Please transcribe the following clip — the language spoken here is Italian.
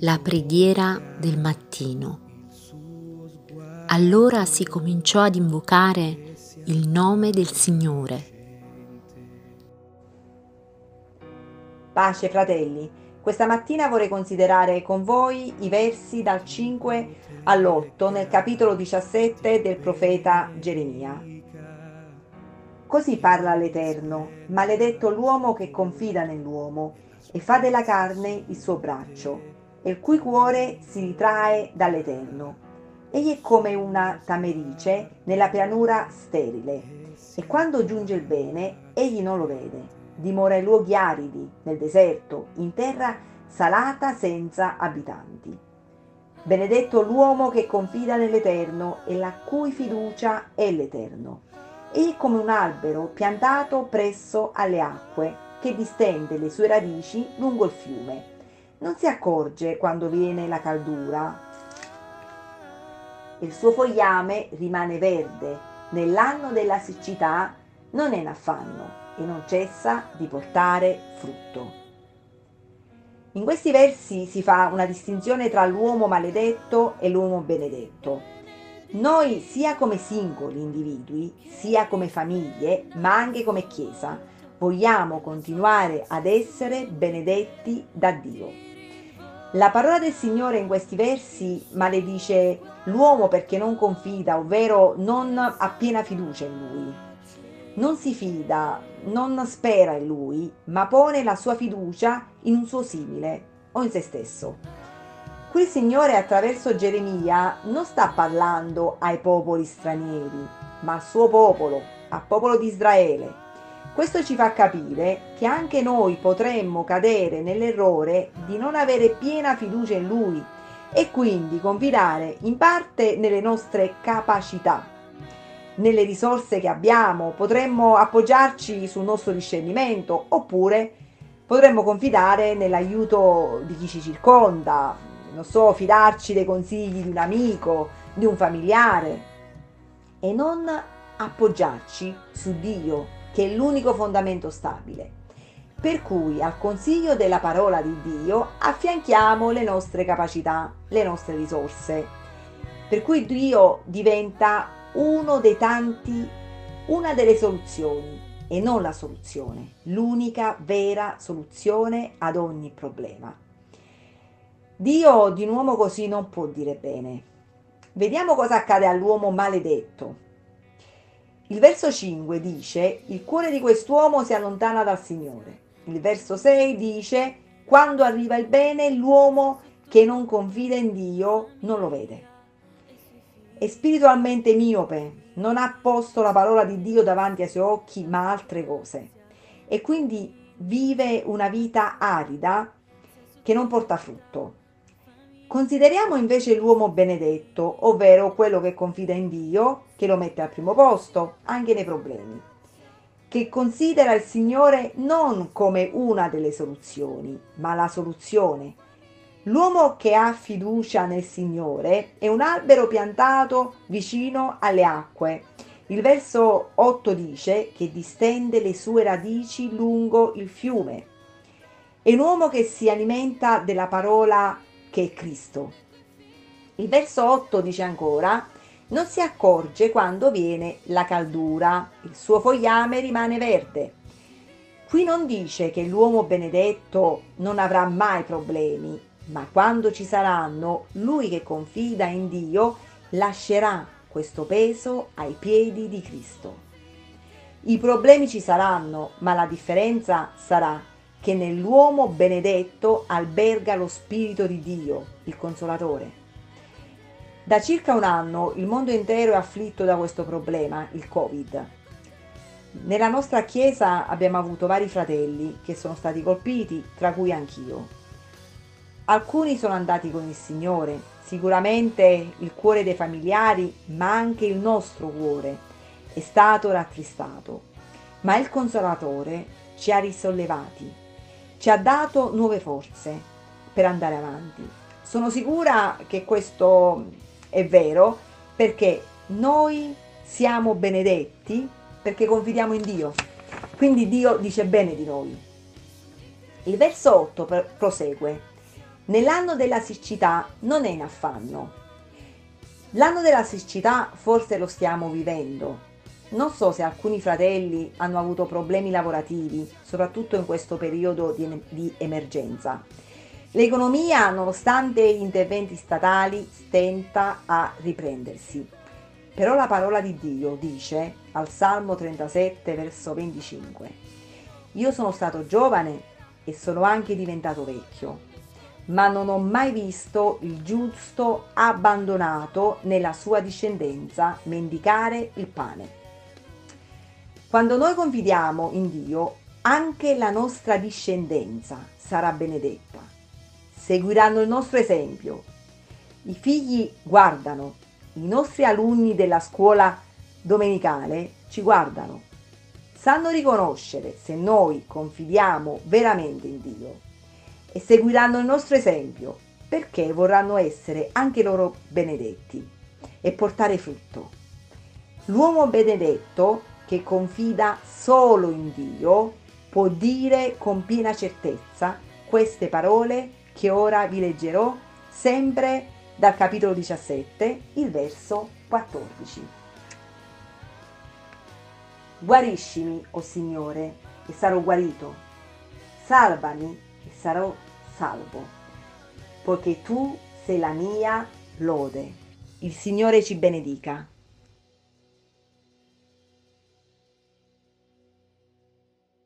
la preghiera del mattino. Allora si cominciò ad invocare il nome del Signore. Pace fratelli, questa mattina vorrei considerare con voi i versi dal 5 all'8 nel capitolo 17 del profeta Geremia. Così parla l'Eterno, maledetto l'uomo che confida nell'uomo e fa della carne il suo braccio e il cui cuore si ritrae dall'Eterno. Egli è come una tamerice nella pianura sterile, e quando giunge il bene, egli non lo vede. Dimora in luoghi aridi, nel deserto, in terra salata senza abitanti. Benedetto l'uomo che confida nell'Eterno e la cui fiducia è l'Eterno. Egli è come un albero piantato presso alle acque, che distende le sue radici lungo il fiume non si accorge quando viene la caldura. Il suo fogliame rimane verde. Nell'anno della siccità non è in affanno e non cessa di portare frutto. In questi versi si fa una distinzione tra l'uomo maledetto e l'uomo benedetto. Noi, sia come singoli individui, sia come famiglie, ma anche come Chiesa, vogliamo continuare ad essere benedetti da Dio. La parola del Signore in questi versi maledice l'uomo perché non confida, ovvero non ha piena fiducia in lui. Non si fida, non spera in lui, ma pone la sua fiducia in un suo simile o in se stesso. Qui il Signore attraverso Geremia non sta parlando ai popoli stranieri, ma al suo popolo, al popolo di Israele questo ci fa capire che anche noi potremmo cadere nell'errore di non avere piena fiducia in Lui e quindi confidare in parte nelle nostre capacità, nelle risorse che abbiamo, potremmo appoggiarci sul nostro discernimento oppure potremmo confidare nell'aiuto di chi ci circonda, non so, fidarci dei consigli di un amico, di un familiare e non appoggiarci su Dio che è l'unico fondamento stabile. Per cui al consiglio della parola di Dio affianchiamo le nostre capacità, le nostre risorse. Per cui Dio diventa uno dei tanti, una delle soluzioni e non la soluzione, l'unica vera soluzione ad ogni problema. Dio di un uomo così non può dire bene. Vediamo cosa accade all'uomo maledetto. Il verso 5 dice, il cuore di quest'uomo si allontana dal Signore. Il verso 6 dice, quando arriva il bene, l'uomo che non confida in Dio non lo vede. È spiritualmente miope, non ha posto la parola di Dio davanti ai suoi occhi, ma altre cose. E quindi vive una vita arida che non porta frutto. Consideriamo invece l'uomo benedetto, ovvero quello che confida in Dio, che lo mette al primo posto, anche nei problemi, che considera il Signore non come una delle soluzioni, ma la soluzione. L'uomo che ha fiducia nel Signore è un albero piantato vicino alle acque. Il verso 8 dice che distende le sue radici lungo il fiume. È un uomo che si alimenta della parola che è Cristo. Il verso 8 dice ancora, non si accorge quando viene la caldura, il suo fogliame rimane verde. Qui non dice che l'uomo benedetto non avrà mai problemi, ma quando ci saranno, lui che confida in Dio lascerà questo peso ai piedi di Cristo. I problemi ci saranno, ma la differenza sarà che nell'uomo benedetto alberga lo Spirito di Dio, il Consolatore. Da circa un anno il mondo intero è afflitto da questo problema, il Covid. Nella nostra Chiesa abbiamo avuto vari fratelli che sono stati colpiti, tra cui anch'io. Alcuni sono andati con il Signore, sicuramente il cuore dei familiari, ma anche il nostro cuore è stato rattristato, ma il Consolatore ci ha risollevati ci ha dato nuove forze per andare avanti. Sono sicura che questo è vero perché noi siamo benedetti perché confidiamo in Dio. Quindi Dio dice bene di noi. Il verso 8 prosegue. Nell'anno della siccità non è in affanno. L'anno della siccità forse lo stiamo vivendo. Non so se alcuni fratelli hanno avuto problemi lavorativi, soprattutto in questo periodo di, di emergenza. L'economia, nonostante gli interventi statali, stenta a riprendersi. Però la parola di Dio dice al Salmo 37, verso 25, Io sono stato giovane e sono anche diventato vecchio ma non ho mai visto il giusto abbandonato nella sua discendenza mendicare il pane. Quando noi confidiamo in Dio, anche la nostra discendenza sarà benedetta. Seguiranno il nostro esempio. I figli guardano, i nostri alunni della scuola domenicale ci guardano. Sanno riconoscere se noi confidiamo veramente in Dio e seguiranno il nostro esempio perché vorranno essere anche loro benedetti e portare frutto. L'uomo benedetto che confida solo in Dio può dire con piena certezza queste parole che ora vi leggerò sempre dal capitolo 17, il verso 14. Guariscimi, o oh Signore, e sarò guarito. Salvami e sarò salvo, poiché tu sei la mia lode. Il Signore ci benedica.